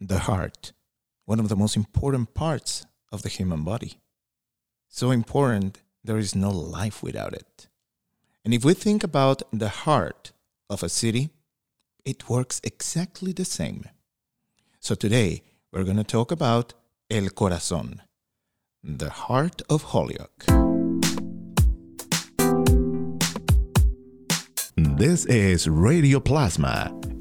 the heart, one of the most important parts of the human body. So important, there is no life without it. And if we think about the heart of a city, it works exactly the same. So today, we're going to talk about El Corazón, the heart of Holyoke. This is Radio Plasma,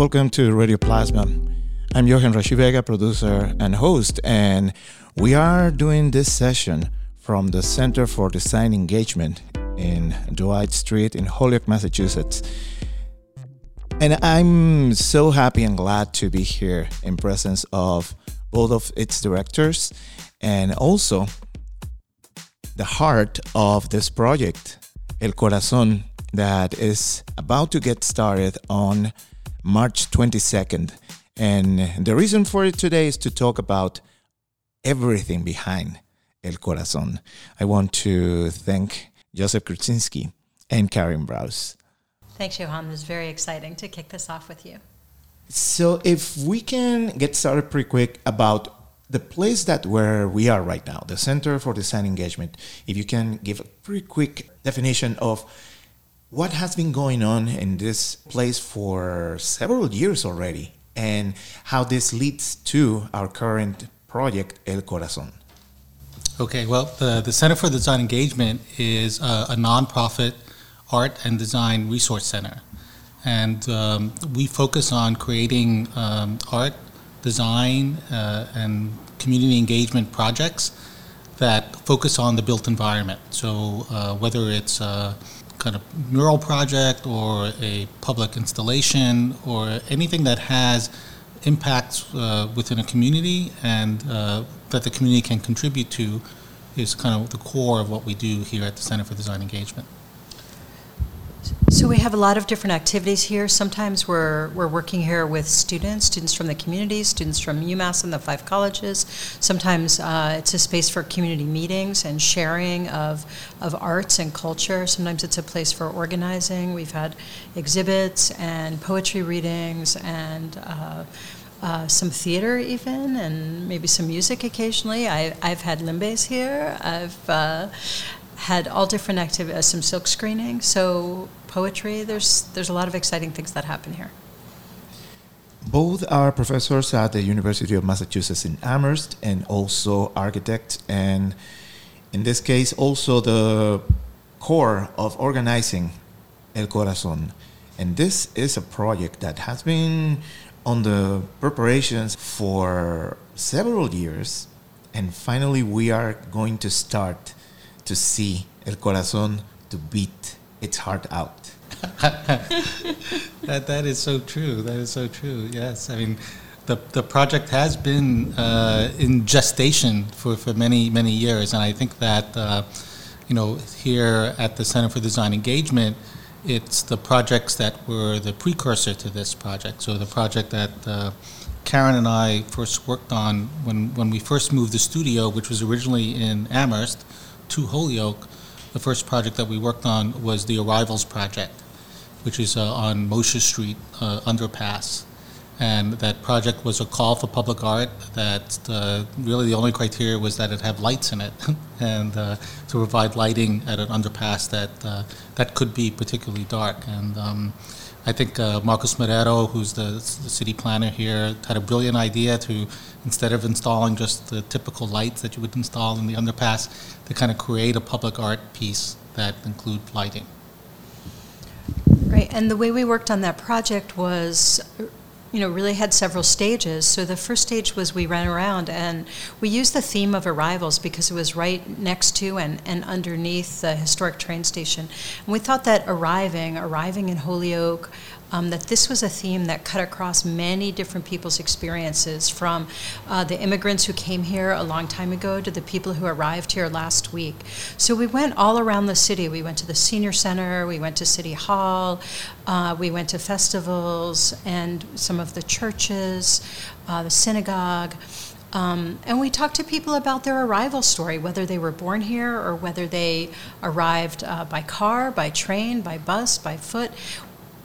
Welcome to Radio Plasma. I'm Johan Rashi Vega, producer and host, and we are doing this session from the Center for Design Engagement in Dwight Street in Holyoke, Massachusetts. And I'm so happy and glad to be here in presence of both of its directors and also the heart of this project, El Corazón, that is about to get started on March 22nd. And the reason for it today is to talk about everything behind El Corazón. I want to thank Joseph Krupczynski and Caryn Brause. Thanks, Johan. It's very exciting to kick this off with you. So, if we can get started pretty quick about the place that where we are right now, the Center for Design Engagement, if you can give a pretty quick definition of what has been going on in this place for several years already and how this leads to our current project, El Corazon. Okay, well, the, the Center for Design Engagement is a, a nonprofit art and design resource center. And um, we focus on creating um, art, design, uh, and community engagement projects that focus on the built environment. So, uh, whether it's a kind of mural project or a public installation or anything that has impacts uh, within a community and uh, that the community can contribute to is kind of the core of what we do here at the Center for Design Engagement. So we have a lot of different activities here. Sometimes we're, we're working here with students, students from the community, students from UMass and the five colleges. Sometimes uh, it's a space for community meetings and sharing of, of arts and culture. Sometimes it's a place for organizing. We've had exhibits and poetry readings and uh, uh, some theater even, and maybe some music occasionally. I, have had limbes here. I've uh, had all different activities, uh, some silk screening, so poetry. There's there's a lot of exciting things that happen here. Both are professors at the University of Massachusetts in Amherst, and also architects, and in this case, also the core of organizing El Corazon. And this is a project that has been on the preparations for several years, and finally we are going to start to see El Corazón to beat its heart out. that that is so true. That is so true. Yes, I mean, the the project has been uh, in gestation for, for many many years, and I think that uh, you know here at the Center for Design Engagement, it's the projects that were the precursor to this project. So the project that uh, Caryn and I first worked on when when we first moved the studio, which was originally in Amherst to Holyoke, the first project that we worked on was the Arrivals Project, which is uh, on Mosher Street uh, underpass. And that project was a call for public art that uh, really the only criteria was that it have lights in it and uh, to provide lighting at an underpass that, uh, that could be particularly dark. And um, I think uh, Marcos Marrero, who's the, the, city planner here, had a brilliant idea to, instead of installing just the typical lights that you would install in the underpass, to kind of create a public art piece that include lighting. Right, and the way we worked on that project was you know, really had several stages. So the first stage was we ran around and we used the theme of arrivals because it was right next to and, and underneath the historic train station. And we thought that arriving, arriving in Holyoke, um, that this was a theme that cut across many different people's experiences, from uh, the immigrants who came here a long time ago to the people who arrived here last week. So we went all around the city. We went to the senior center, we went to City Hall, uh, we went to festivals and some of the churches, uh, the synagogue. Um, and we talked to people about their arrival story, whether they were born here or whether they arrived uh, by car, by train, by bus, by foot.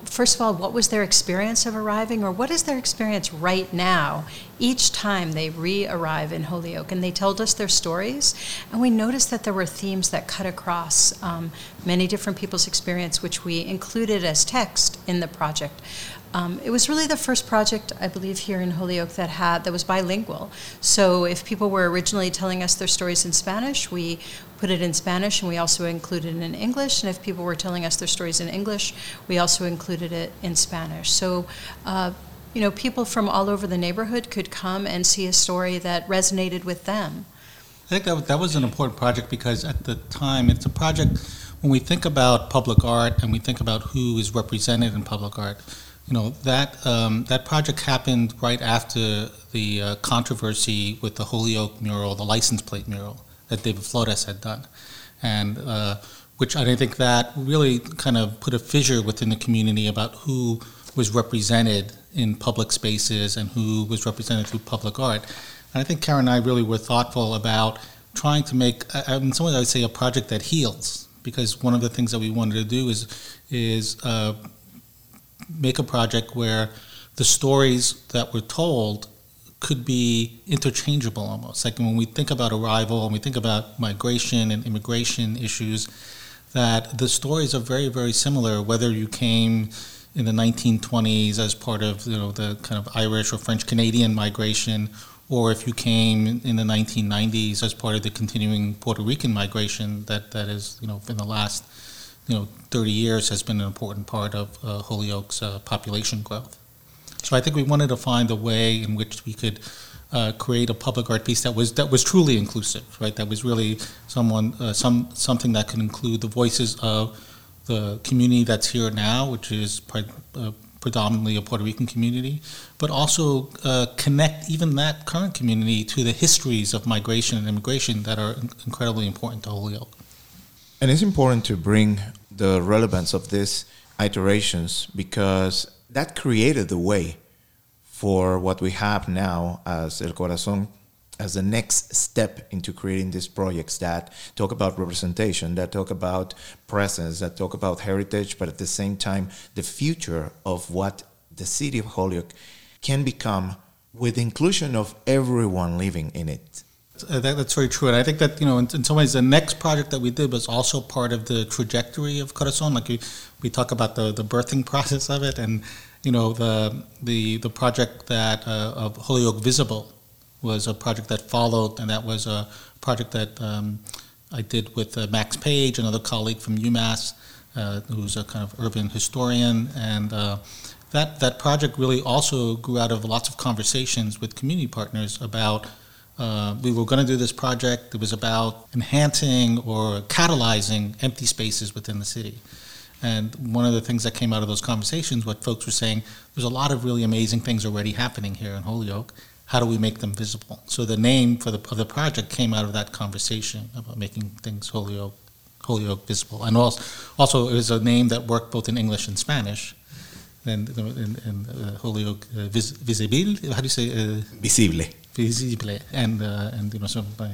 First of all, what was their experience of arriving, or what is their experience right now each time they re arrive in Holyoke? And they told us their stories, and we noticed that there were themes that cut across um, many different people's experience, which we included as text in the project. Um, it was really the first project, I believe, here in Holyoke that had that was bilingual. So if people were originally telling us their stories in Spanish, we put it in Spanish, and we also included it in English. And if people were telling us their stories in English, we also included it in Spanish. So. Uh, you know, people from all over the neighborhood could come and see a story that resonated with them. I think that, that was an important project because at the time, it's a project when we think about public art and we think about who is represented in public art, you know that um, that project happened right after the uh, controversy with the Holyoke mural, the license plate mural that David Flores had done, and uh, which I think that really kind of put a fissure within the community about who was represented in public spaces and who was represented through public art. And I think Caryn and I really were thoughtful about trying to make, in some ways, I would say, a project that heals. Because one of the things that we wanted to do is is uh, make a project where the stories that were told could be interchangeable almost. Like when we think about arrival and we think about migration and immigration issues, that the stories are very, very similar, whether you came in the 1920s as part of you know the kind of Irish or French Canadian migration, or if you came in the 1990s as part of the continuing Puerto Rican migration that, that is you know in the last you know, 30 years has been an important part of uh, Holyoke's uh, population growth. So I think we wanted to find a way in which we could uh, create a public art piece that was that was truly inclusive, right? That was really someone uh, some something that could include the voices of the community that's here now, which is part, uh, predominantly a Puerto Rican community, but also uh, connect even that current community to the histories of migration and immigration that are incredibly important to Holyoke. And it's important to bring the relevance of these iterations because that created the way for what we have now as El Corazon as the next step into creating these projects that talk about representation, that talk about presence, that talk about heritage, but at the same time, the future of what the city of Holyoke can become with inclusion of everyone living in it. Uh, that, that's very true, and I think that you know, in, in, some ways, the next project that we did was also part of the trajectory of Corazon. Like we, we talk about the, the birthing process of it, and you know, the the the project that uh, of Holyoke Visible was a project that followed, and that was a project that um, I did with uh, Max Page, another colleague from UMass, uh, who's a kind of urban historian, and uh, that that project really also grew out of lots of conversations with community partners about uh, we were going to do this project. It was about enhancing or catalyzing empty spaces within the city. And one of the things that came out of those conversations, what folks were saying, there's a lot of really amazing things already happening here in Holyoke. How do we make them visible? So the name for the, of the project came out of that conversation about making things Holyoke, Holyoke visible. And also, also it was a name that worked both in English and Spanish. And, and, and uh, Holyoke uh, vis, visible, how do you say? Uh, visible visible, and uh, and you know, so my,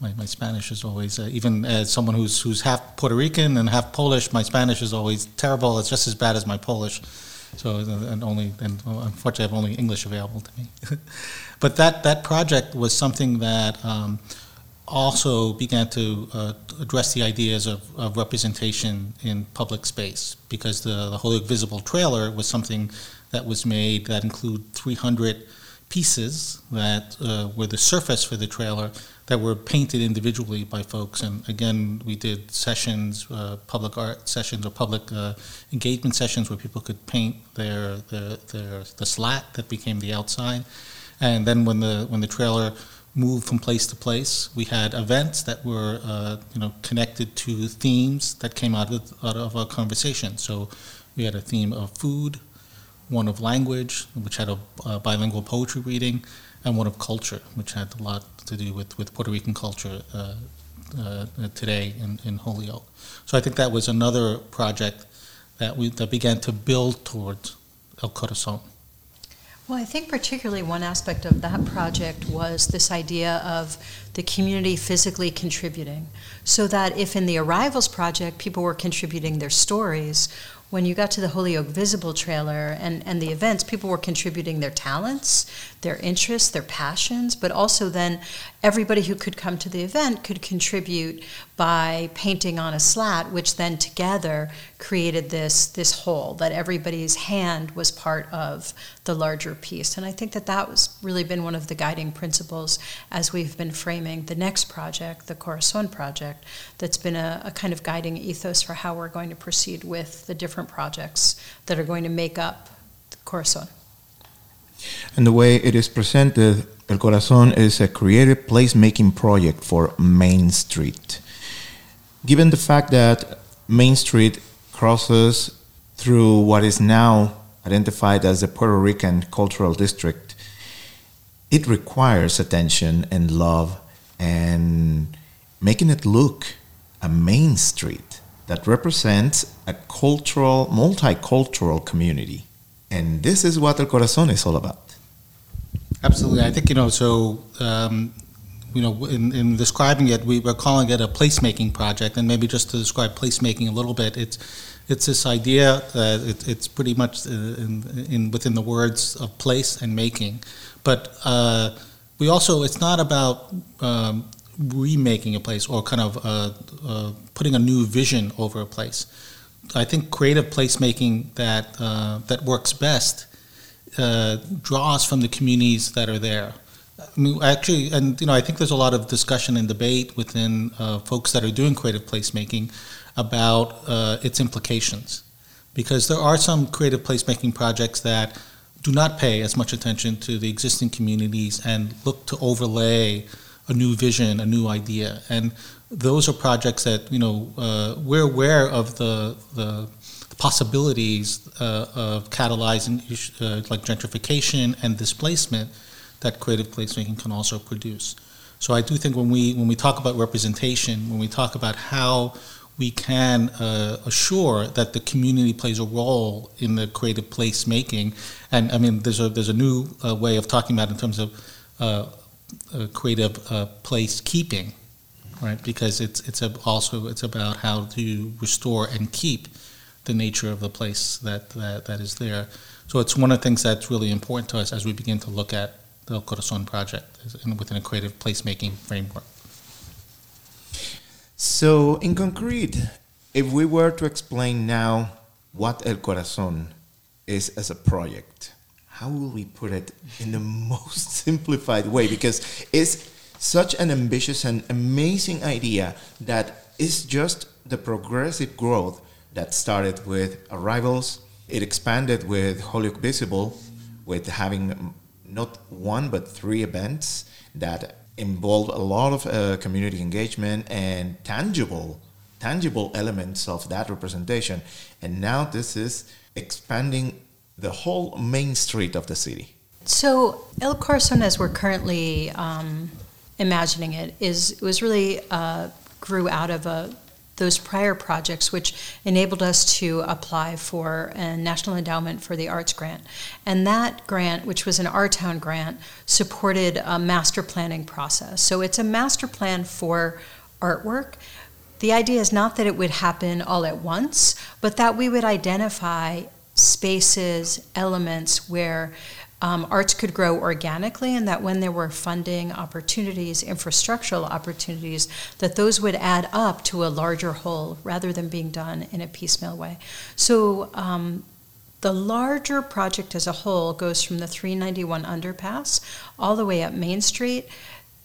my, my Spanish is always uh, even as someone who's who's half Puerto Rican and half Polish, my Spanish is always terrible. It's just as bad as my Polish. So uh, and only and unfortunately, I have only English available to me. but that that project was something that. Um, also began to uh, address the ideas of, of, representation in public space because the, the Holyoke Visible trailer was something that was made that included 300 pieces that uh, were the surface for the trailer that were painted individually by folks. And again, we did sessions, uh, public art sessions or public uh, engagement sessions where people could paint their, their, their the slat that became the outside. And then when the when the trailer moved from place to place, we had events that were uh, you know connected to themes that came out of out of a conversation. So We had a theme of food, one of language, which had a uh, bilingual poetry reading, and one of culture, which had a lot to do with, with Puerto Rican culture uh, uh, today in, in Holyoke. So I think that was another project that we that began to build towards El Corazon. Well, I think particularly one aspect of that project was this idea of the community physically contributing. So that if in the Arrivals project people were contributing their stories, when you got to the Holyoke Visible trailer and, and the events, people were contributing their talents, their interests, their passions, but also then everybody who could come to the event could contribute by painting on a slat, which then together created this, this whole, that everybody's hand was part of the larger piece. And I think that that was really been one of the guiding principles as we've been framing the next project, the Corazon project, that's been a, a kind of guiding ethos for how we're going to proceed with the different projects that are going to make up Corazon. And the way it is presented, El Corazon is a creative placemaking project for Main Street. Given the fact that Main Street crosses through what is now identified as the Puerto Rican Cultural District, it requires attention and love and making it look a main street that represents a cultural, multicultural community. And this is what El Corazon is all about. Absolutely. I think, you know, so, um, you know, in, in describing it, we were calling it a placemaking project. And maybe just to describe placemaking a little bit, it's, it's this idea that it, it's pretty much in, in, within the words of place and making. But uh, we also, it's not about um, remaking a place or kind of uh, uh, putting a new vision over a place. I think creative placemaking that uh, that works best uh, draws from the communities that are there. I mean, actually, and you know, I think there's a lot of discussion and debate within uh, folks that are doing creative placemaking about uh, its implications, because there are some creative placemaking projects that do not pay as much attention to the existing communities and look to overlay a new vision, a new idea, and those are projects that you know uh, we're aware of the the possibilities uh, of catalyzing uh, like gentrification and displacement that creative placemaking can also produce. So I do think when we when we talk about representation, when we talk about how we can uh, assure that the community plays a role in the creative placemaking, and I mean there's a there's a new uh, way of talking about in terms of uh, creative place keeping right? Because it's it's a, also it's about how to restore and keep the nature of the place that, that, that is there. So it's one of the things that's really important to us as we begin to look at the El Corazon project within a creative placemaking framework. So, in concrete, if we were to explain now what El Corazon is as a project, how will we put it in the most simplified way? Because it's such an ambitious and amazing idea that is just the progressive growth that started with arrivals. It expanded with Holyoke Visible, with having not one but three events that involve a lot of uh, community engagement and tangible tangible elements of that representation. And now this is expanding the whole main street of the city. So el corazon as we're currently um, imagining it is was really uh, grew out of a, those prior projects, which enabled us to apply for a National Endowment for the Arts grant. And that grant, which was an Our Town grant, supported a master planning process. So it's a master plan for artwork. The idea is not that it would happen all at once, but that we would identify spaces, elements where um, arts could grow organically, and that when there were funding opportunities, infrastructural opportunities, that those would add up to a larger whole rather than being done in a piecemeal way. So um, the larger project as a whole goes from the 391 underpass all the way up Main Street.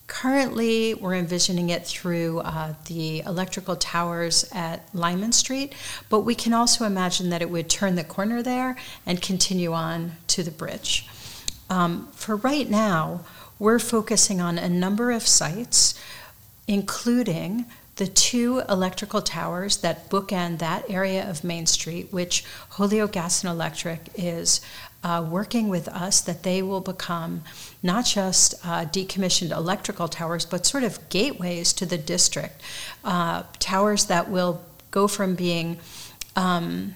Currently, we're envisioning it through uh, the electrical towers at Lyman Street, but we can also imagine that it would turn the corner there and continue on to the bridge. Um, for right now, we're focusing on a number of sites, including the two electrical towers that bookend that area of Main Street, which Holyoke Gas and Electric is uh, working with us, that they will become not just uh, decommissioned electrical towers, but sort of gateways to the district. Uh, towers that will go from being um,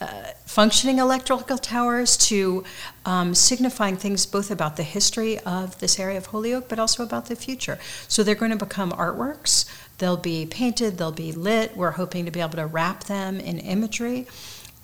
uh, functioning electrical towers to um, signifying things both about the history of this area of Holyoke, but also about the future. So they're going to become artworks. They'll be painted, they'll be lit. We're hoping to be able to wrap them in imagery.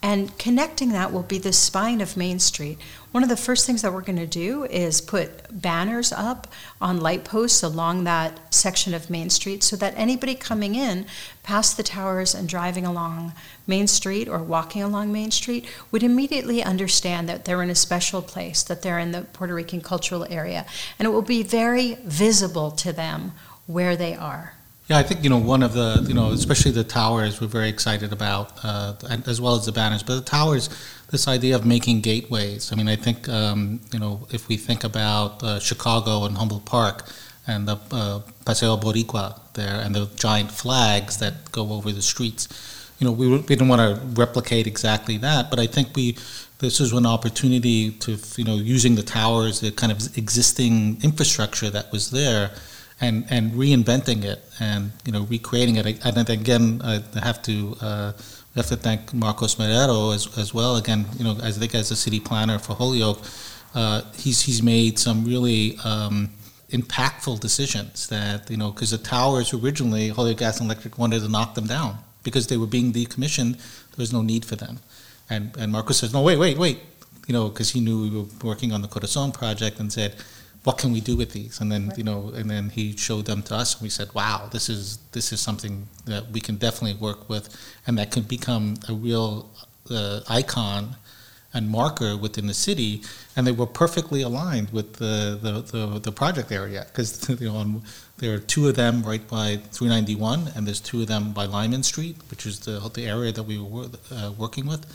And connecting that will be the spine of Main Street. One of the first things that we're going to do is put banners up on light posts along that section of Main Street so that anybody coming in past the towers and driving along Main Street or walking along Main Street would immediately understand that they're in a special place, that they're in the Puerto Rican cultural area. And it will be very visible to them where they are. Yeah, I think you know one of the you know especially the towers we're very excited about uh, as well as the banners. But the towers, this idea of making gateways. I mean, I think um, you know if we think about uh, Chicago and Humboldt Park and the uh, Paseo Boricua there and the giant flags that go over the streets, you know, we we didn't want to replicate exactly that, but I think we this is an opportunity to you know using the towers, the kind of existing infrastructure that was there and and reinventing it and you know recreating it. And again, I have to uh, have to thank Marcos Marrero as, as well. Again, you know, as I think as a city planner for Holyoke, uh, he's he's made some really um, impactful decisions that you know because the towers originally Holyoke Gas and Electric wanted to knock them down because they were being decommissioned. There was no need for them, and and Marcos says, no, wait, wait, wait, you know, because he knew we were working on the Corazon project and said what can we do with these? And then, right. you know, and then he showed them to us, and we said, wow, this is this is something that we can definitely work with, and that can become a real uh, icon and marker within the city. And they were perfectly aligned with the the, the, the project area because you know, there are two of them right by 391, and there's two of them by Lyman Street, which is the the area that we were uh, working with,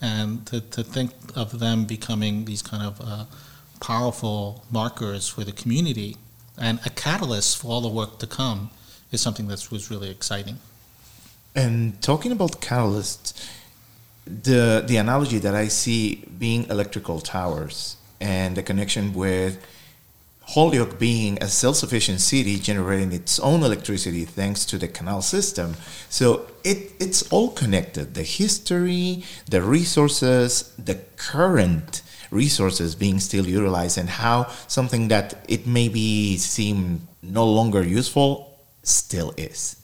and to, to think of them becoming these kind of uh, powerful markers for the community and a catalyst for all the work to come is something that was really exciting. And talking about catalysts, the the analogy that I see being electrical towers and the connection with Holyoke being a self-sufficient city generating its own electricity thanks to the canal system. So it, it's all connected. The history, the resources, the current resources being still utilized and how something that it maybe seem no longer useful still is.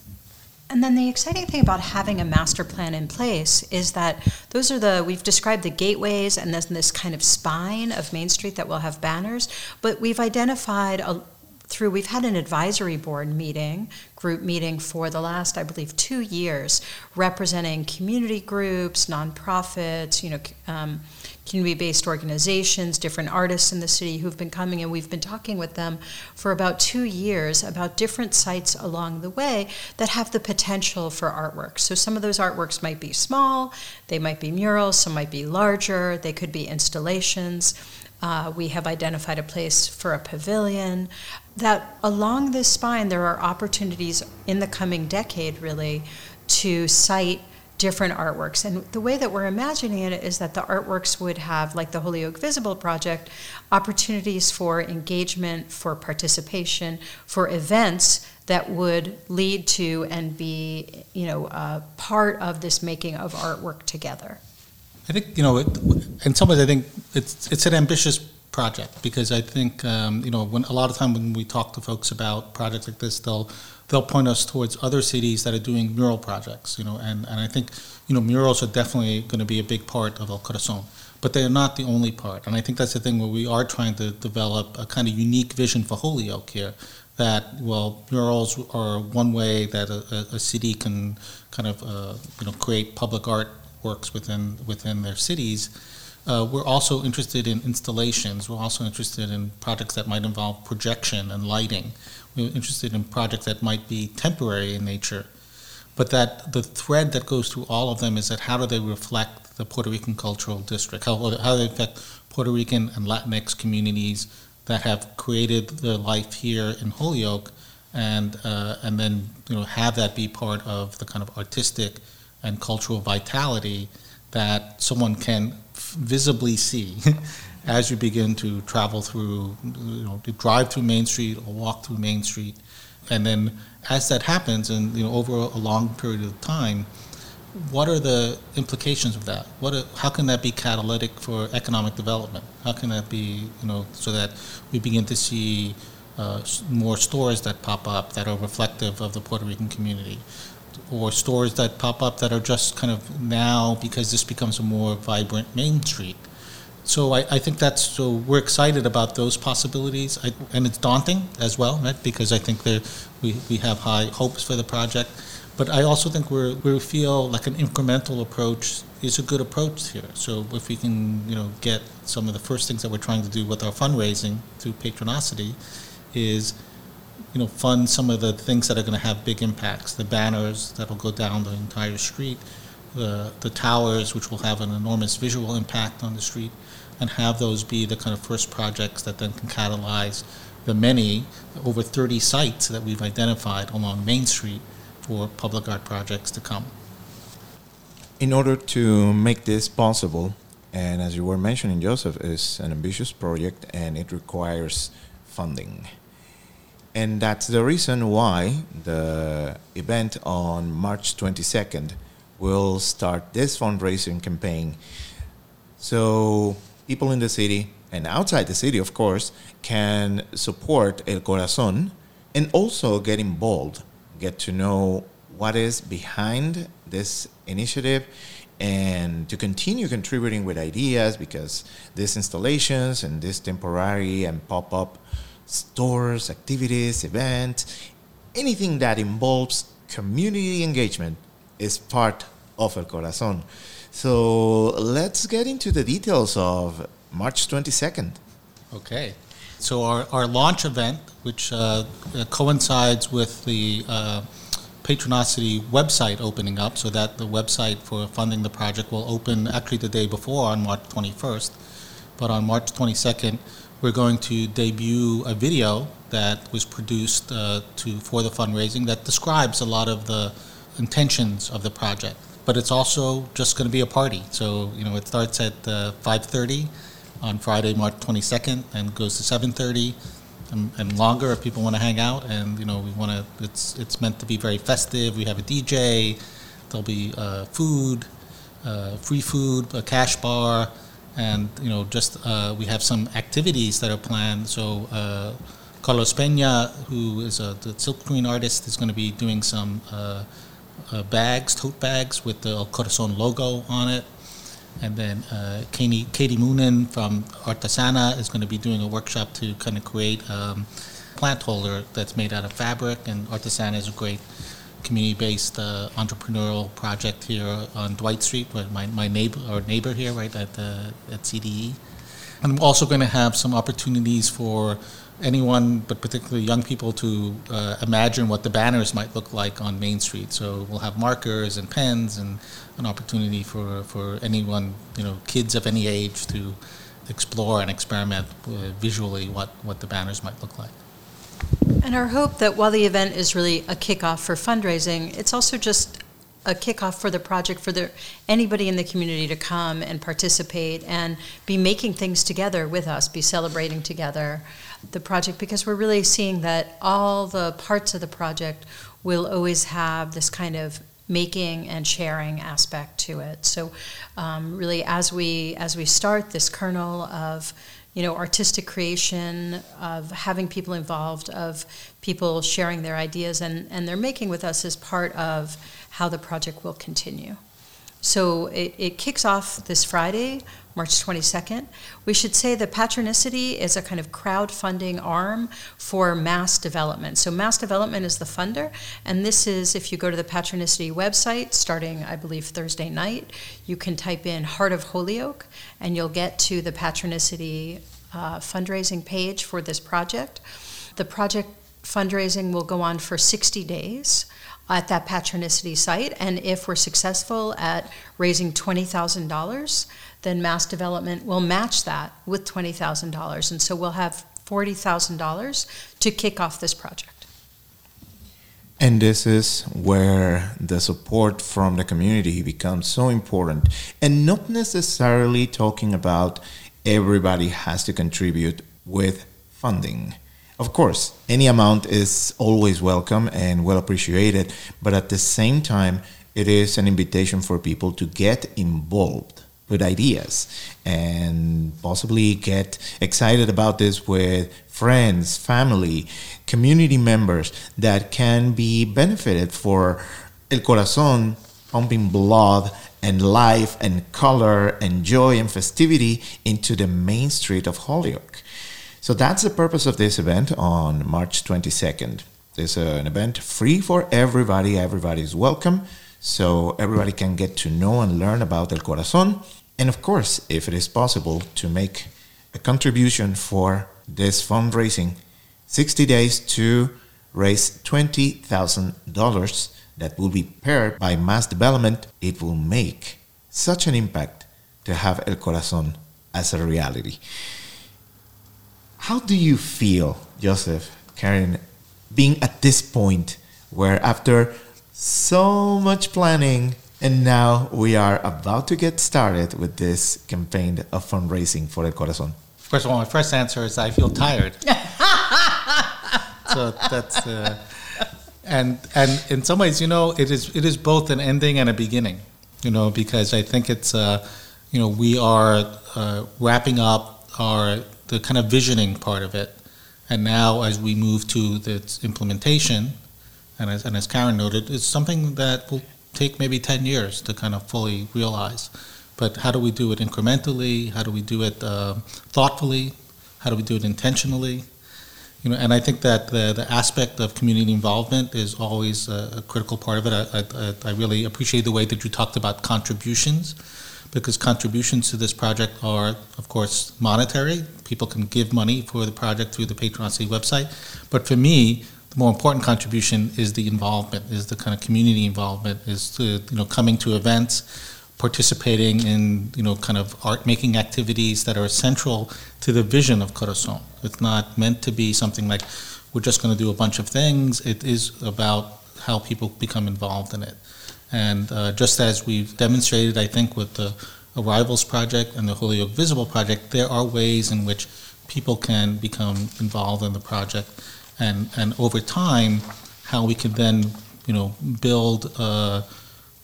And then the exciting thing about having a master plan in place is that those are the, we've described the gateways and then this kind of spine of Main Street that will have banners, but we've identified a, through, we've had an advisory board meeting, group meeting for the last, I believe, two years, representing community groups, nonprofits, you know, um, community-based organizations, different artists in the city who've been coming, and we've been talking with them for about two years about different sites along the way that have the potential for artwork. So some of those artworks might be small, they might be murals, some might be larger, they could be installations. Uh, we have identified a place for a pavilion. That along this spine, there are opportunities in the coming decade, really, to cite different artworks. And the way that we're imagining it is that the artworks would have, like the Holyoke Visible Project, opportunities for engagement, for participation, for events that would lead to and be, you know, part of this making of artwork together. I think, you know, it, in some ways, I think it's it's an ambitious project because I think, um, you know, when a lot of time when we talk to folks about projects like this, they'll they'll point us towards other cities that are doing mural projects, you know, and, and I think, you know, murals are definitely going to be a big part of El Corazon, but they are not the only part. And I think that's the thing where we are trying to develop a kind of unique vision for Holyoke here, that, well, murals are one way that a, a city can kind of, uh, you know, create public art works within, within their cities. Uh, we're also interested in installations. We're also interested in projects that might involve projection and lighting. Interested in projects that might be temporary in nature, but that the thread that goes through all of them is that how do they reflect the Puerto Rican cultural district? How, how do they affect Puerto Rican and Latinx communities that have created their life here in Holyoke and uh, and then you know have that be part of the kind of artistic and cultural vitality that someone can visibly see as you begin to travel through, you know, to drive through Main Street or walk through Main Street, and then as that happens, and you know, over a long period of time, what are the implications of that? What, are, how can that be catalytic for economic development? How can that be, you know, so that we begin to see uh, more stores that pop up that are reflective of the Puerto Rican community, or stores that pop up that are just kind of now because this becomes a more vibrant main street. So I, I think that's so we're excited about those possibilities, I, and it's daunting as well, right? Because I think that we, we have high hopes for the project, but I also think we're, we feel like an incremental approach is a good approach here. So if we can, you know, get some of the first things that we're trying to do with our fundraising through Patronicity is you know, fund some of the things that are going to have big impacts. The banners that'll go down the entire street, the the towers, which will have an enormous visual impact on the street, and have those be the kind of first projects that then can catalyze the many over 30 sites that we've identified along Main Street for public art projects to come. In order to make this possible, and as you were mentioning, Joseph, is an ambitious project and it requires funding. And that's the reason why the event on March 22nd will start this fundraising campaign. So people in the city and outside the city, of course, can support El Corazon and also get involved, get to know what is behind this initiative and to continue contributing with ideas because these installations and this temporary and pop-up stores, activities, events, anything that involves community engagement is part of El Corazon. So let's get into the details of March 22nd. Okay. So our, our launch event, which uh, coincides with the uh, Patronicity website opening up, so that the website for funding the project will open actually the day before on March 21st. But on March 22nd, we're going to debut a video that was produced uh, to for the fundraising that describes a lot of the intentions of the project. But it's also just going to be a party. So you know, it starts at uh, 5:30 on Friday, March 22nd, and goes to 7:30 and, and longer if people want to hang out. And you know, we want to. It's it's meant to be very festive. We have a DJ. There'll be uh, food, uh, free food, a cash bar and you know just uh, we have some activities that are planned. So uh, Carlos Peña, who is a the silk screen artist, is going to be doing some uh, uh, bags, tote bags with the El Corazon logo on it. And then uh, Katie, Katie Moonen from Artesana is going to be doing a workshop to kind of create um, plant holder that's made out of fabric. And Artesana is a great community-based uh, entrepreneurial project here on Dwight Street, with my, my neighbor or neighbor here, right at the, at CDE. I'm also going to have some opportunities for anyone, but particularly young people, to uh, imagine what the banners might look like on Main Street. So we'll have markers and pens, and an opportunity for, for anyone, you know, kids of any age to explore and experiment uh, visually what, what the banners might look like. And our hope that while the event is really a kickoff for fundraising, it's also just a kickoff for the project for the, anybody in the community to come and participate and be making things together with us, be celebrating together the project because we're really seeing that all the parts of the project will always have this kind of making and sharing aspect to it. So, um, really, as we as we start this kernel of you know, artistic creation, of having people involved, of people sharing their ideas, and, and they're making with us as part of how the project will continue. So it, it kicks off this Friday, March 22nd. We should say that Patronicity is a kind of crowdfunding arm for mass development. So mass development is the funder, and this is if you go to the Patronicity website, starting I believe Thursday night, you can type in Heart of Holyoke, and you'll get to the Patronicity uh, fundraising page for this project. The project fundraising will go on for 60 days at that Patronicity site. And if we're successful at raising $20,000, then Mass Development will match that with $20,000. And so we'll have $40,000 to kick off this project. And this is where the support from the community becomes so important. And not necessarily talking about everybody has to contribute with funding. Of course, any amount is always welcome and well appreciated, but at the same time, it is an invitation for people to get involved with ideas and possibly get excited about this with friends, family, community members that can be benefited for El Corazon pumping blood and life and color and joy and festivity into the main street of Holyoke. So that's the purpose of this event on March 22nd. It's an event free for everybody. Everybody is welcome. So everybody can get to know and learn about El Corazon. And of course, if it is possible to make a contribution for this fundraising, 60 days to raise $20,000 that will be paired by mass development, it will make such an impact to have El Corazon as a reality. How do you feel, Joseph, Caryn, being at this point where after so much planning and now we are about to get started with this campaign of fundraising for El Corazon? First of all, my first answer is I feel tired. so that's uh, and and in some ways, you know, it is it is both an ending and a beginning. You know, because I think it's uh, you know we are uh, wrapping up our the kind of visioning part of it, and now as we move to the implementation, and as and as Caryn noted, it's something that will take maybe ten years to kind of fully realize. But how do we do it incrementally? How do we do it uh, thoughtfully? How do we do it intentionally? You know, and I think that the, the aspect of community involvement is always a, a critical part of it. I, I, I, really appreciate the way that you talked about contributions, because contributions to this project are, of course, monetary. People can give money for the project through the Patronicity website. But for me, the more important contribution is the involvement, is the kind of community involvement, is to, you know coming to events, participating in you know kind of art making activities that are central to the vision of Corazon. It's not meant to be something like we're just going to do a bunch of things. It is about how people become involved in it. And uh, just as we've demonstrated, I think, with the Arrivals Project and the Holyoke Visible Project, there are ways in which people can become involved in the project, and and over time, how we can then you know build. Uh,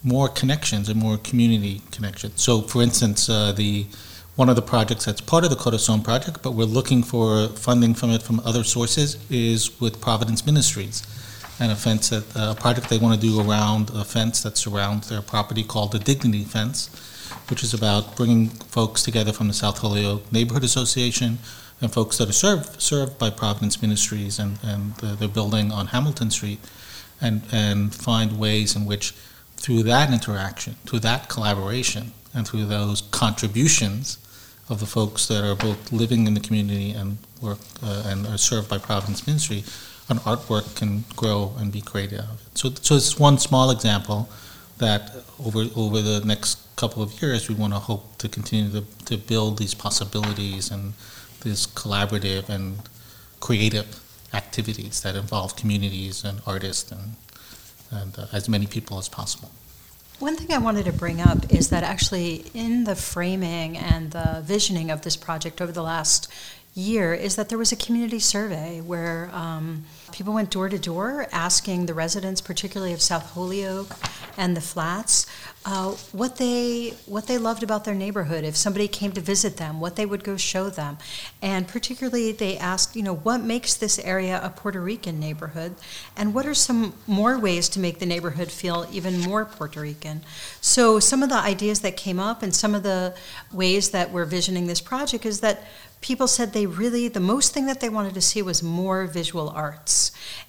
more connections and more community connections. So, for instance, uh, the one of the projects that's part of the Corazon project, but we're looking for funding from it from other sources, is with Providence Ministries, and a fence that a project they want to do around a fence that surrounds their property called the Dignity Fence, which is about bringing folks together from the South Holyoke Neighborhood Association and folks that are served served by Providence Ministries and and the, building on Hamilton Street, and and find ways in which through that interaction, through that collaboration, and through those contributions of the folks that are both living in the community and work uh, and are served by Providence Ministry, an artwork can grow and be created out of it. So, so it's one small example that over over the next couple of years we want to hope to continue to, to build these possibilities and these collaborative and creative activities that involve communities and artists and and uh, as many people as possible. One thing I wanted to bring up is that actually, in the framing and the visioning of this project over the last year, is that there was a community survey where um, people went door to door asking the residents, particularly of South Holyoke and the flats, uh, what they what they loved about their neighborhood. If somebody came to visit them, what they would go show them, and particularly they asked, you know, what makes this area a Puerto Rican neighborhood, and what are some more ways to make the neighborhood feel even more Puerto Rican. So some of the ideas that came up and some of the ways that we're visioning this project is that people said they really, the most thing that they wanted to see was more visual arts.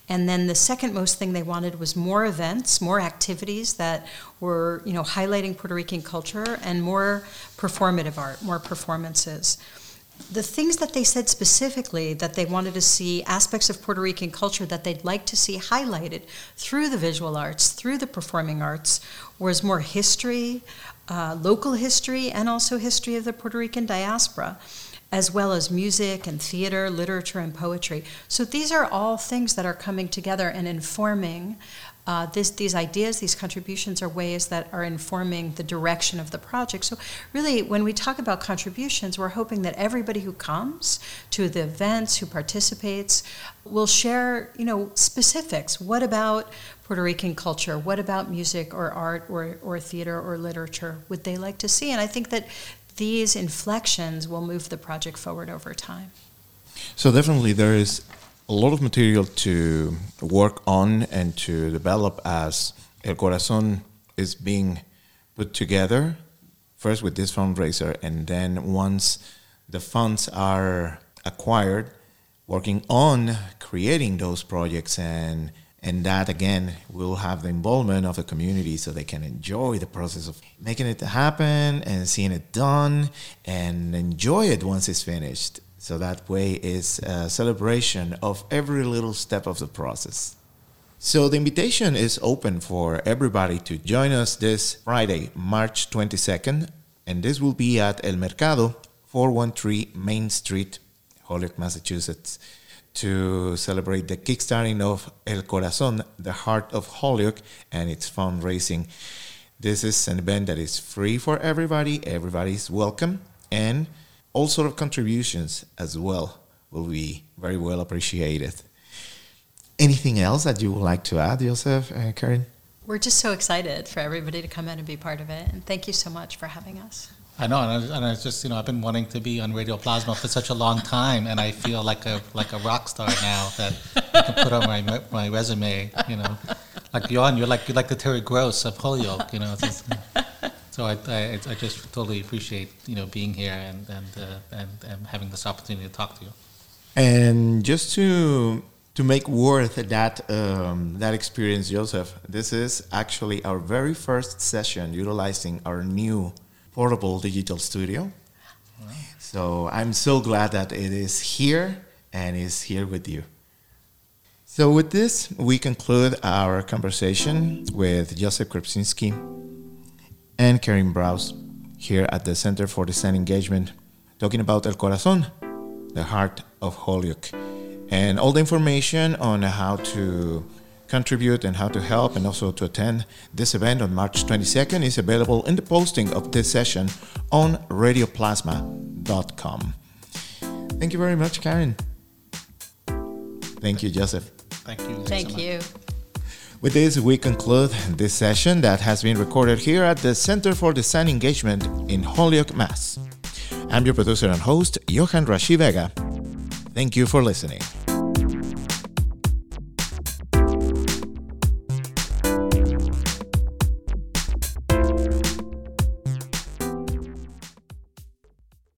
And then the second most thing they wanted was more events, more activities that were, you know, highlighting Puerto Rican culture and more performative art, more performances. The things that they said specifically that they wanted to see aspects of Puerto Rican culture that they'd like to see highlighted through the visual arts, through the performing arts, was more history, uh, local history, and also history of the Puerto Rican diaspora as well as music and theater, literature, and poetry. So these are all things that are coming together and informing. Uh, this, these ideas, these contributions are ways that are informing the direction of the project. So, really, when we talk about contributions, we're hoping that everybody who comes to the events, who participates, will share, you know, specifics. What about Puerto Rican culture? What about music or art or, or theater or literature would they like to see? And I think that these inflections will move the project forward over time. So definitely there is a lot of material to work on and to develop as El Corazon is being put together first with this fundraiser and then once the funds are acquired working on creating those projects and and that again will have the involvement of the community so they can enjoy the process of making it happen and seeing it done and enjoy it once it's finished. So that way is a celebration of every little step of the process. So the invitation is open for everybody to join us this friday march 22nd and this will be at el mercado 413 main street holyoke massachusetts to celebrate the kickstarting of El Corazon, the Heart of Holyoke, and its fundraising. This is an event that is free for everybody. Everybody is welcome, and all sort of contributions as well will be very well appreciated. Anything else that you would like to add, Joseph, uh, Caryn? We're just so excited for everybody to come in and be part of it, and thank you so much for having us. I know, and I, and I just you know I've been wanting to be on Radio Plasma for such a long time, and I feel like a like a rock star now that I can put on my my resume. You know, like Johan, you're like you're like the Terry Gross of Holyoke. You know, just, so I, I I just totally appreciate you know being here and and uh, and, and having this opportunity to talk to you. And just to to make worth that um, that experience, Joseph, this is actually our very first session utilizing our new portable digital studio. Wow. So I'm so glad that it is here and is here with you. So with this, we conclude our conversation with Joseph Krupczynski and Caryn Brause here at the Center for Design Engagement, talking about El Corazon, the heart of Holyoke, and all the information on how to contribute and how to help and also to attend this event on March 22nd is available in the posting of this session on radioplasma.com. Thank you very much, Caryn. Thank you, Joseph. Thank you. Thank you. With this, we conclude this session that has been recorded here at the Center for Design Engagement in Holyoke, Mass. I'm your producer and host, Johan Rashi Vega. Thank you for listening.